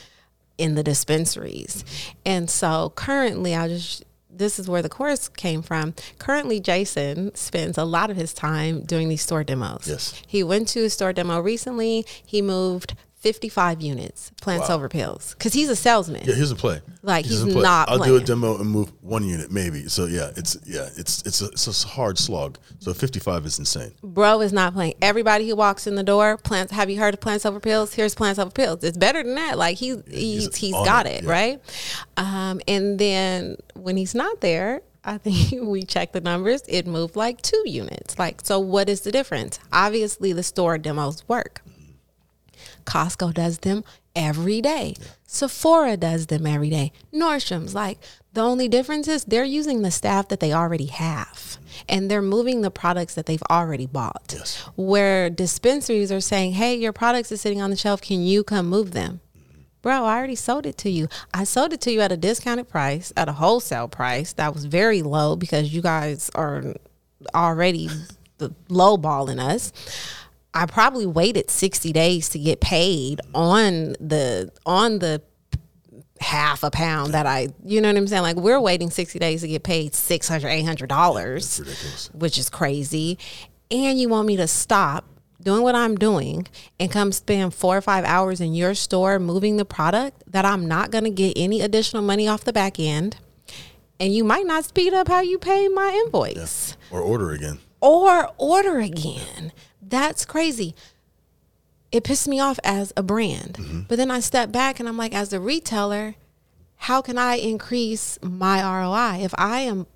in the dispensaries. And so currently, I'll just this is where the course came from. Currently, Jason spends a lot of his time doing these store demos. Yes. He went to a store demo recently. He moved 55 units, plants Wow. over pills, because he's a salesman. Yeah, here's a play. Like, Here's he's play. not I'll do a demo and move one unit, maybe. So yeah, it's yeah, it's it's a, it's a hard slog. So 55 is insane. Bro is not playing. Everybody who walks in the door, plants. Have you heard of plants over pills? Here's plants over pills. It's better than that. Like he he's he's he's on got it, it yeah. right. Um, and then when he's not there, I think we check the numbers. It moved like two units. Like so, what is the difference? Obviously, the store demos work. Costco does them every day. Sephora does them every day. Nordstrom's like the only difference is they're using the staff that they already have and they're moving the products that they've already bought. Yes. Where dispensaries are saying, "Hey, your products are sitting on the shelf. Can you come move them?" Mm-hmm. Bro, I already sold it to you. I sold it to you at a discounted price, at a wholesale price that was very low because you guys are already the low balling us. I probably waited 60 days to get paid on the on the half a pound that I, you know what I'm saying? Like we're waiting 60 days to get paid 600 800 dollars, which is crazy. And you want me to stop doing what I'm doing and come spend 4 or 5 hours in your store moving the product that I'm not going to get any additional money off the back end. And you might not speed up how you pay my invoice Or order again. or order again. That's crazy. It pissed me off as a brand. But then I step back and I'm like, as a retailer, how can I increase my ROI if I am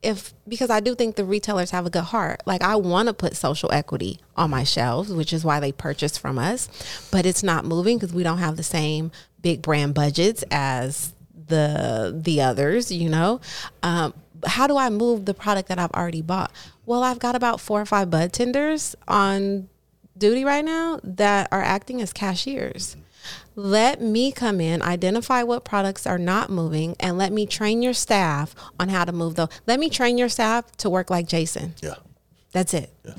if because I do think the retailers have a good heart. Like I want to put social equity on my shelves, which is why they purchase from us, but it's not moving because we don't have the same big brand budgets as the the others. You know, um, how do I move the product that I've already bought? Well, I've got about four or five bud tenders on duty right now that are acting as cashiers. Let me come in, identify what products are not moving, and let me train your staff on how to move those. Let me train your staff to work like Jason. Yeah. That's it. Yeah.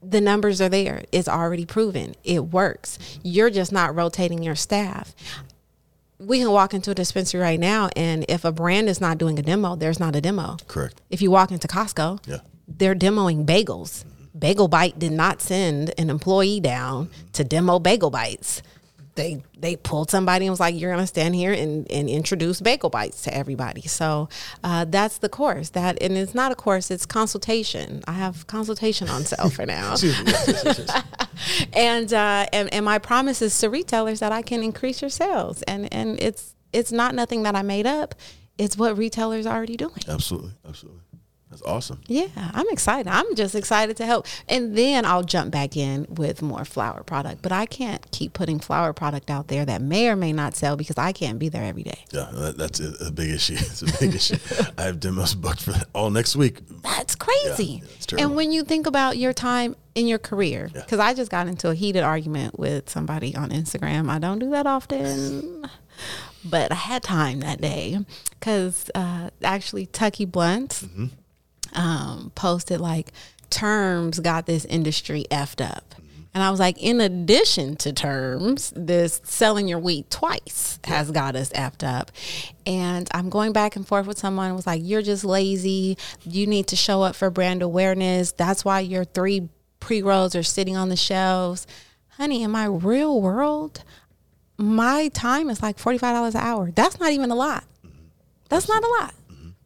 The numbers are there. It's already proven. It works. You're just not rotating your staff. We can walk into a dispensary right now, and if a brand is not doing a demo, there's not a demo. Correct. If you walk into Costco, Yeah. they're demoing bagels. Mm-hmm. Bagel Bite did not send an employee down to demo Bagel Bites. They they pulled somebody and was like, "You're gonna stand here and, and introduce bagel bites to everybody." So uh, that's the course. That and it's not a course; it's consultation. I have consultation on sale for now. and, uh, and and my promise is to retailers that I can increase your sales, and and it's it's not nothing that I made up. It's what retailers are already doing. Absolutely, absolutely. That's awesome. Yeah, I'm excited. I'm just excited to help. And then I'll jump back in with more flower product. But I can't keep putting flower product out there that may or may not sell because I can't be there every day. Yeah, that, that's a, a, big issue. It's a big issue. I have demos booked for all next week. That's crazy. Yeah, and when you think about your time in your career, because yeah. I just got into a heated argument with somebody on Instagram. I don't do that often. but I had time that day because uh, actually Tucky Blunt, mm-hmm um, posted like terms got this industry effed up. And I was like, in addition to terms, this selling your wheat twice has got us effed up. And I'm going back and forth with someone was like, you're just lazy. You need to show up for brand awareness. That's why your three pre rolls are sitting on the shelves. Honey, in my real world, my time is like $45 an hour. That's not even a lot. That's not a lot.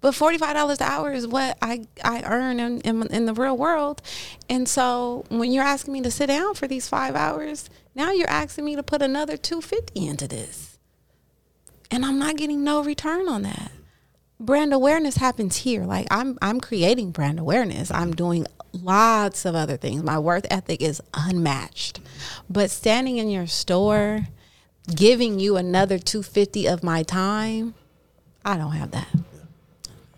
But forty five dollars an hour is what I I earn in, in, in the real world, and so when you're asking me to sit down for these five hours, now you're asking me to put another two fifty into this, and I'm not getting no return on that. Brand awareness happens here. Like I'm I'm creating brand awareness. I'm doing lots of other things. My worth ethic is unmatched, but standing in your store, giving you another two fifty of my time, I don't have that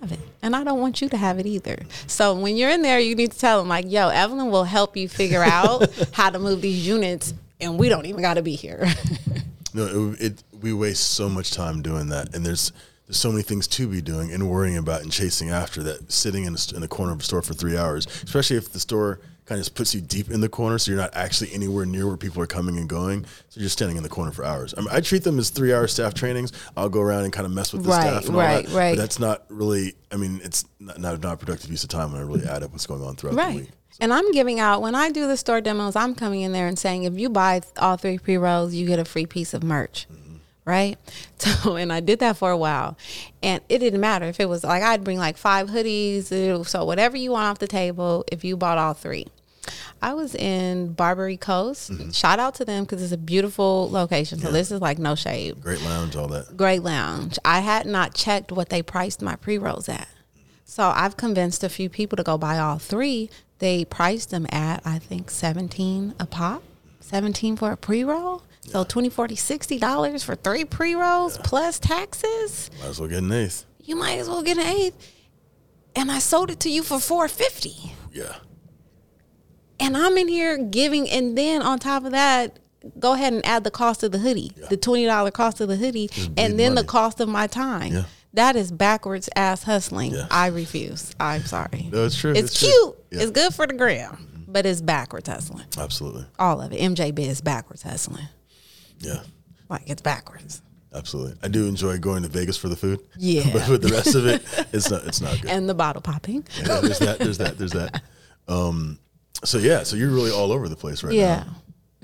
have it. And I don't want you to have it either. So when you're in there, you need to tell them, like, yo, Evelyn will help you figure out how to move these units, and we don't even got to be here. no, it, it, we waste so much time doing that. And there's, there's so many things to be doing and worrying about and chasing after that sitting in a, in a corner of a store for three hours, especially if the store – kind of just puts you deep in the corner, so you're not actually anywhere near where people are coming and going. So you're just standing in the corner for hours. I mean, I treat them as three hour staff trainings. I'll go around and kind of mess with the right, staff and right, all that. Right. But that's not really. I mean, it's not not, not productive use of time when I really add up what's going on throughout right. the week. So. And I'm giving out when I do the store demos. I'm coming in there and saying, if you buy all three pre rolls, you get a free piece of merch. Mm-hmm right? So, and I did that for a while, and it didn't matter if it was like I'd bring like five hoodies, so whatever you want off the table, if you bought all three. I was in Barbary Coast. Mm-hmm. Shout out to them because it's a beautiful location. So yeah. this is like no shade. Great lounge, all that. Great lounge. I had not checked what they priced my pre rolls at. So I've convinced a few people to go buy all three. They priced them at I think seventeen a pop, seventeen for a pre roll. So yeah. 20 40 60 dollars for three pre rolls yeah. plus taxes. Might as well get an eighth. You might as well get an eighth. And I sold it to you for four fifty. Yeah. And I'm in here giving, and then on top of that, go ahead and add the cost of the hoodie, yeah. the twenty dollar cost of the hoodie, and then money. the cost of my time. Yeah. That is backwards ass hustling. Yeah. I refuse. I'm sorry. No, it's true. It's, it's cute. True. It's good for the gram, but it's backwards hustling. Absolutely. All of it. MJ is backwards hustling. Yeah. Like it's backwards. Absolutely. I do enjoy going to Vegas for the food. Yeah. but with the rest of it, it's not it's not good. And the bottle popping. Yeah, there's that, there's that, there's that. Um, so yeah, so you're really all over the place right yeah. now.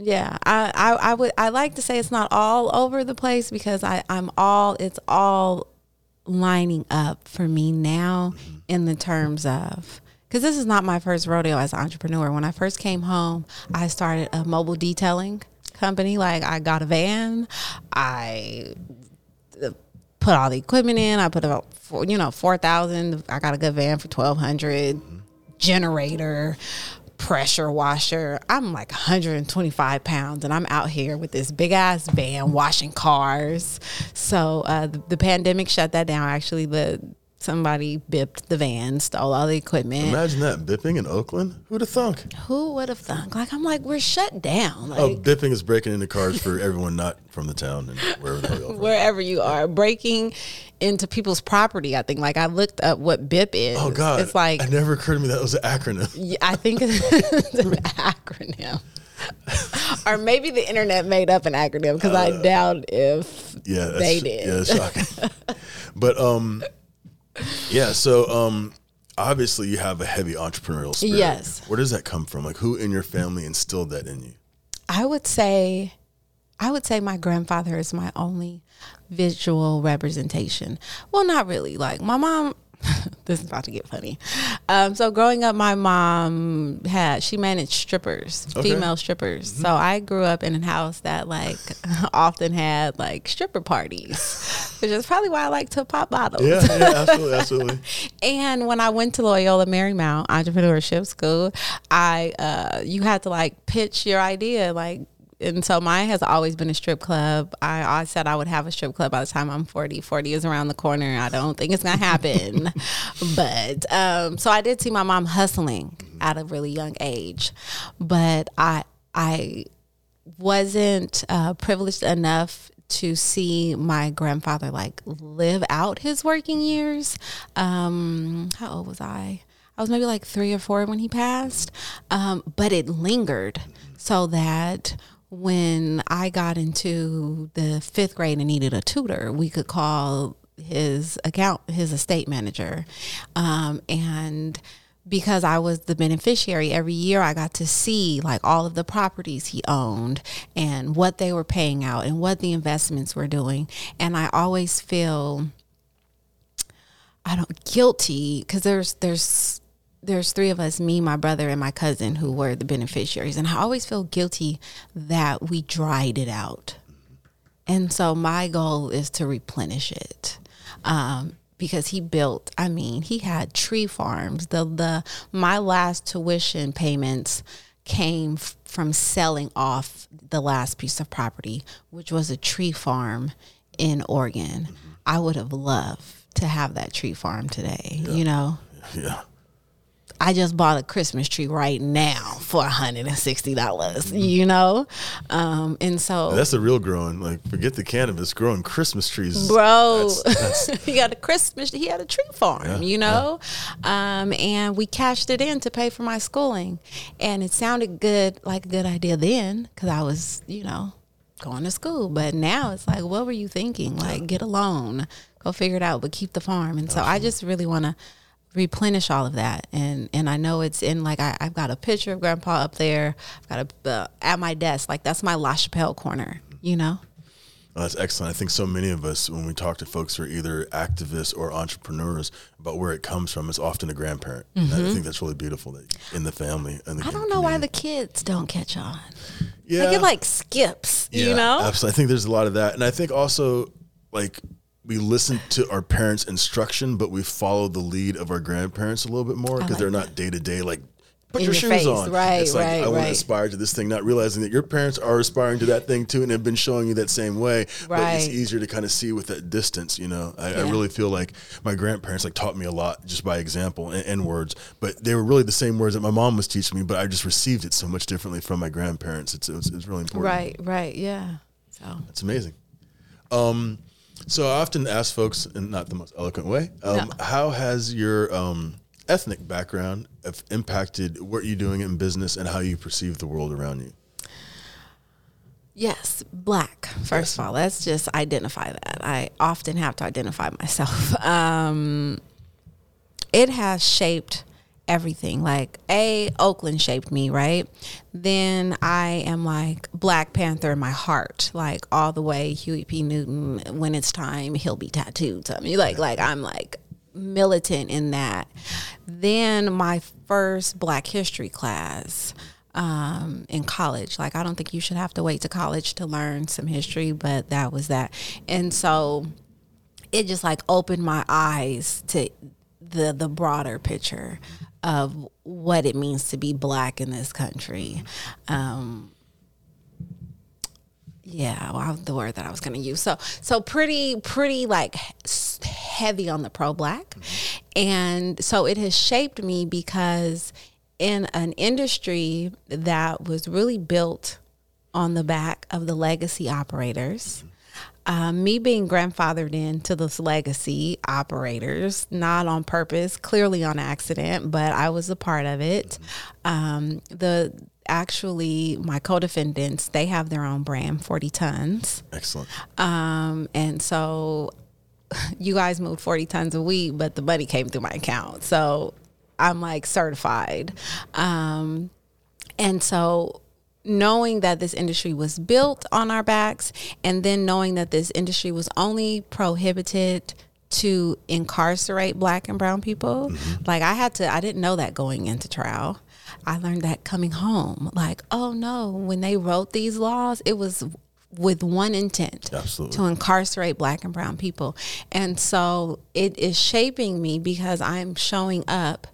Yeah, I, I, I would I like to say it's not all over the place because I I'm all it's all lining up for me now mm-hmm. in the terms of because this is not my first rodeo as an entrepreneur. When I first came home, I started a mobile detailing company. Like I got a van, I uh, put all the equipment in. I put about four, you know four thousand. I got a good van for twelve hundred. Mm-hmm. Generator, pressure washer. I'm like 125 pounds and I'm out here with this big ass van washing cars. So uh, the, the, pandemic shut that down. Actually, the somebody bipped the van, stole all the equipment. Imagine that bipping in Oakland. Who'd have thunk? Who would have thunk? Like I'm like we're shut down. Oh, like, oh, bipping is breaking into cars for everyone not from the town and wherever the hell Wherever you are, breaking into people's property. I think like I looked up what BIP is. Oh God, it's like it never occurred to me that was an acronym. Yeah, I think it's an acronym. or maybe the internet made up an acronym because uh, I doubt if yeah, they did. Yeah, shocking. but um, yeah. So, um, obviously, you have a heavy entrepreneurial spirit. Yes. Where does that come from? Like, who in your family instilled that in you? I would say I would say my grandfather is my only visual representation. Well, not really. Like my mom, this is about to get funny. Um, so growing up, my mom had she managed strippers, Okay. female strippers. So I grew up in a house that like often had like stripper parties, which is probably why I like to pop bottles. Yeah, yeah, absolutely, absolutely. And when I went to Loyola Marymount Entrepreneurship School, I uh, you had to like pitch your idea, like. And so mine has always been a strip club. I, I said I would have a strip club by the time I'm 40. 40 is around the corner. I don't think it's going to happen. but um, so I did see my mom hustling at a really young age. But I, I wasn't uh, privileged enough to see my grandfather like live out his working years. Um, how old was I? I was maybe like three or four when he passed, um, but it lingered so that when I got into the fifth grade and needed a tutor, we could call his account his estate manager, um, and because I was the beneficiary every year I got to see like all of the properties he owned and what they were paying out and what the investments were doing. And I always feel I don't guilty cuz there's there's there's three of us me my brother and my cousin who were the beneficiaries and I always feel guilty that we dried it out and so my goal is to replenish it. Um, because he built, I mean, he had tree farms. The the my last tuition payments came f- from selling off the last piece of property, which was a tree farm in Oregon. I would have loved to have that tree farm today, you know. Yeah. I just bought a Christmas tree right now for $160, you know? Um, and so That's the real growing. Like, forget the cannabis. Growing Christmas trees, bro. That's, that's, he got a christmas he had a tree farm you know? um, and we cashed it in to pay for my schooling. And it sounded good like a good idea then because i was you know going to school. But now it's like what were you thinking? Like get a loan. Go figure it out but keep the farm. And so i just really want to replenish all of that and and i know it's in like I, i've got a picture of grandpa up there i've got a uh, at my desk like that's my la chapelle corner you know Oh, that's excellent. I think so many of us, when we talk to folks who are either activists or entrepreneurs about where it comes from, it's often a grandparent. And I think that's really beautiful that in the family. And the Mm-hmm. I don't know why the kids don't catch on. yeah, Like it like skips, you know? absolutely. I think there's a lot of that, and I think also like we listen to our parents' instruction, but we follow the lead of our grandparents a little bit more because like they're not day to day like. Put your, your shoes face. on. Right, It's like right, I want to aspire to this thing, not realizing that your parents are aspiring to that thing too, and have been showing you that same way. But it's easier to kind of see with that distance. You know, I, I really feel like my grandparents like taught me a lot just by example and, and words, but they were really the same words that my mom was teaching me, but I just received it so much differently from my grandparents. It's it's, it's really important. Right, right, yeah. So That's amazing. Um, so I often ask folks, in not the most eloquent way, um, No. how has your um, ethnic background impacted what you're doing in business and how you perceive the world around you? yes, black. First of all, let's just identify that. I often have to identify myself. Um, it has shaped everything. Like a Oakland shaped me, right? Then I am like Black Panther in my heart, like all the way Huey P. Newton. When it's time, he'll be tattooed to me. Like like I'm like militant in that. Then my first Black History class um, in college. Like I don't think you should have to wait to college to learn some history, but that was that. And so it just like opened my eyes to the the broader picture of what it means to be black in this country. Um, yeah, well, the word that I was going to use. So, so pretty, pretty like heavy on the pro black, and so it has shaped me because in an industry that was really built on the back of the legacy operators. Um, me being grandfathered into this legacy operators, not on purpose, clearly on accident, but I was a part of it. Um, the actually my co-defendants they have their own brand, Forty Tons, Excellent. um, and so you guys moved 40 tons of weed, but the money came through my account. So I'm like certified. Um, and so knowing that this industry was built on our backs and then knowing that this industry was only prohibited to incarcerate black and brown people mm-hmm. like i had to i didn't know that going into trial i learned that coming home like oh no when they wrote these laws it was with one intent Absolutely. to incarcerate black and brown people and so it is shaping me because i'm showing up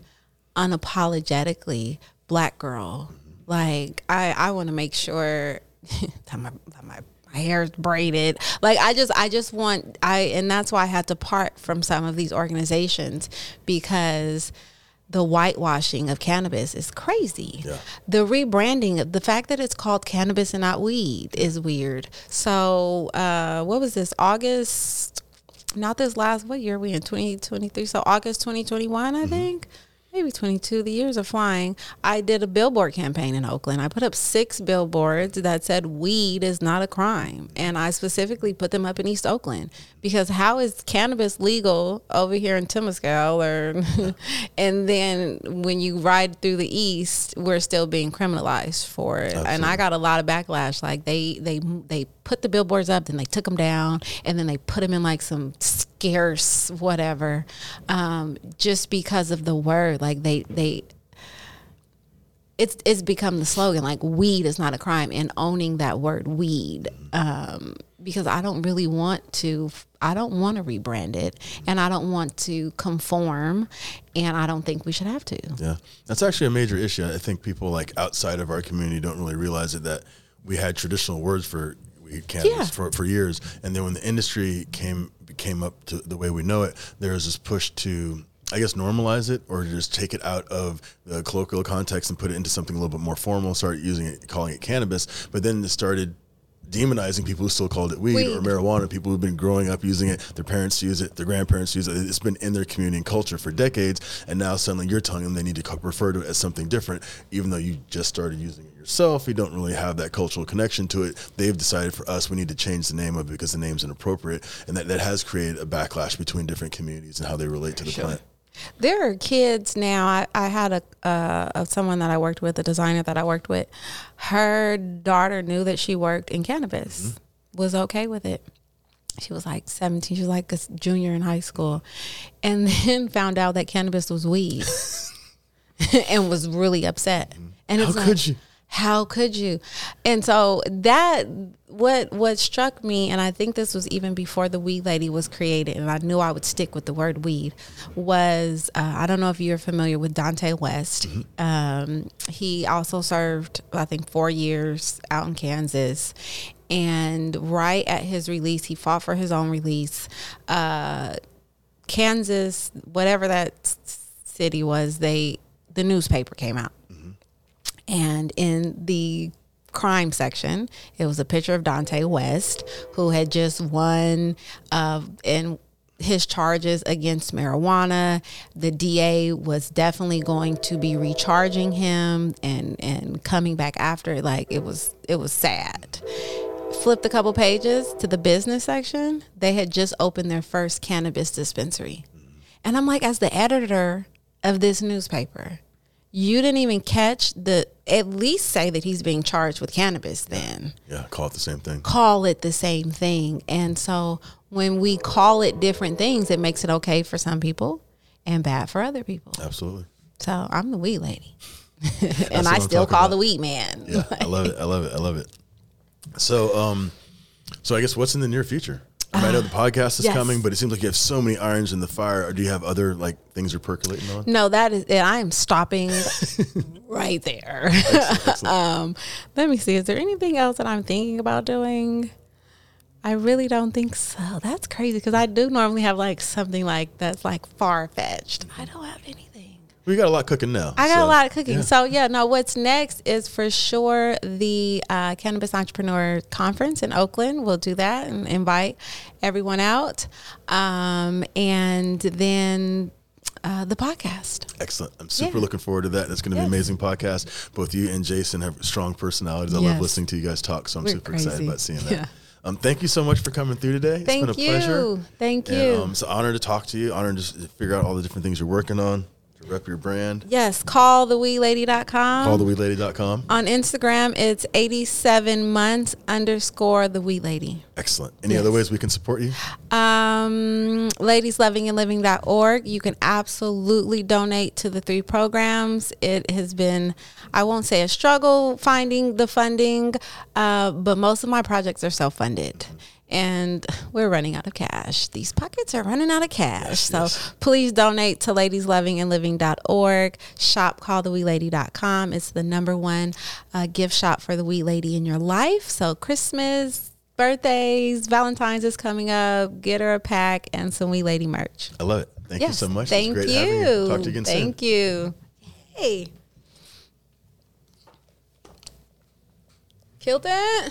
unapologetically black girl like I, I want to make sure that my, that my my hair is braided. Like I just I just want I and that's why I had to part from some of these organizations because the whitewashing of cannabis is crazy. Yeah. The rebranding, the fact that it's called cannabis and not weed is weird. So, uh, what was this? August, not this last, what year are we in? 2023. So, August 2021, I mm-hmm. think maybe 22 the years are flying i did a billboard campaign in oakland. I put up six billboards that said weed is not a crime. And i specifically put them up in east oakland because how is cannabis legal over here in temescal or and then when you ride through the east we're still being criminalized for it. Absolutely. and i got a lot of backlash. Like they they they put the billboards up then they took them down and then they put them in like some scarce whatever um, just because of the word like they they it's it's become the slogan like weed is not a crime and owning that word weed um, because I don't really want to I don't want to rebrand it and I don't want to conform and I don't think we should have to. Yeah. That's actually a major issue. I think people like outside of our community don't really realize it that we had traditional words for weed cannabis yeah. for, for years and then when the industry came came up to the way we know it there was this push to I guess normalize it or just take it out of the colloquial context and put it into something a little bit more formal, start using it, calling it cannabis. But then it started demonizing people who still called it weed, weed, or marijuana, people who've been growing up using it, their parents use it, their grandparents use it. It's been in their community and culture for decades. And now suddenly you're telling them they need to refer to it as something different, even though you just started using it yourself. You don't really have that cultural connection to it. They've decided for us, we need to change the name of it because the name's inappropriate. And that, that has created a backlash between different communities and how they relate to the sure. plant. There are kids now. I, I had a uh, someone that I worked with, a designer that I worked with. Her daughter knew that she worked in cannabis, mm-hmm. was okay with it. She was like 17. She was like a junior in high school, and then found out that cannabis was weed, and was really upset. Mm-hmm. And how could you? How could you? And so that what what struck me, and I think this was even before the weed lady was created, and I knew I would stick with the word weed. Was uh, I don't know if you're familiar with Dante West. Mm-hmm. Um, he also served, I think, four years out in Kansas, and right at his release, he fought for his own release. Uh, Kansas, whatever that city was, they the newspaper came out. And in the crime section. It was a picture of Dante West, who had just won uh, in his charges against marijuana. The DA was definitely going to be recharging him and and coming back after it. Like it was it was sad. Flipped a couple pages to the business section. They had just opened their first cannabis dispensary. And I'm like, as the editor of this newspaper, you didn't even catch the at least say that he's being charged with cannabis then. Yeah call it the same thing. Call it the same thing. And so when we call it different things it makes it okay for some people and bad for other people. Absolutely. So i'm the weed lady. And i still call about. the weed man. Yeah i love it. I love it. I love it. So um so i guess what's in the near future I know the podcast is yes. coming, but it seems like you have so many irons in the fire. Or do you have other like things you're percolating on? No, that is. I am stopping right there. Excellent, excellent. um, let me see. Is there anything else that I'm thinking about doing? I really don't think so. That's crazy because I do normally have like something like that's like far fetched. I don't have anything. We got a lot cooking now. I got so, a lot of cooking. Yeah. So yeah, no. What's next is for sure the uh, Cannabis Entrepreneur Conference in Oakland. We'll do that and invite everyone out, um, and then uh, the podcast. Excellent. I'm super yeah. looking forward to that. It's going to yes. be an amazing podcast. Both you and Jason have strong personalities. I yes. love listening to you guys talk, so I'm We're super crazy. excited about seeing that. Yeah. Um, thank you so much for coming through today. Thank it's been a you. pleasure. Thank you. And, um, it's an honor to talk to you. Honor to figure out all the different things you're working on rep your brand. Yes, calltheweedlady.com. Calltheweedlady.com. On Instagram, it's 87 months underscore the weed lady. Excellent. Any other ways we can support you? Um, ladieslovingandliving.org. You can absolutely donate to the three programs. It has been, I won't say a struggle finding the funding, uh, but most of my projects are self funded. And we're running out of cash. These pockets are running out of cash. Yes, so yes. please donate to ladieslovingandliving.org. Shop calltheweedlady.com. It's the number one uh, gift shop for the weed lady in your life. So Christmas, birthdays, Valentine's is coming up. Get her a pack and some weed lady merch. I love it. Thank you so much. Thank great you. you. Talk to you again soon. Thank you. Hey. Killed that?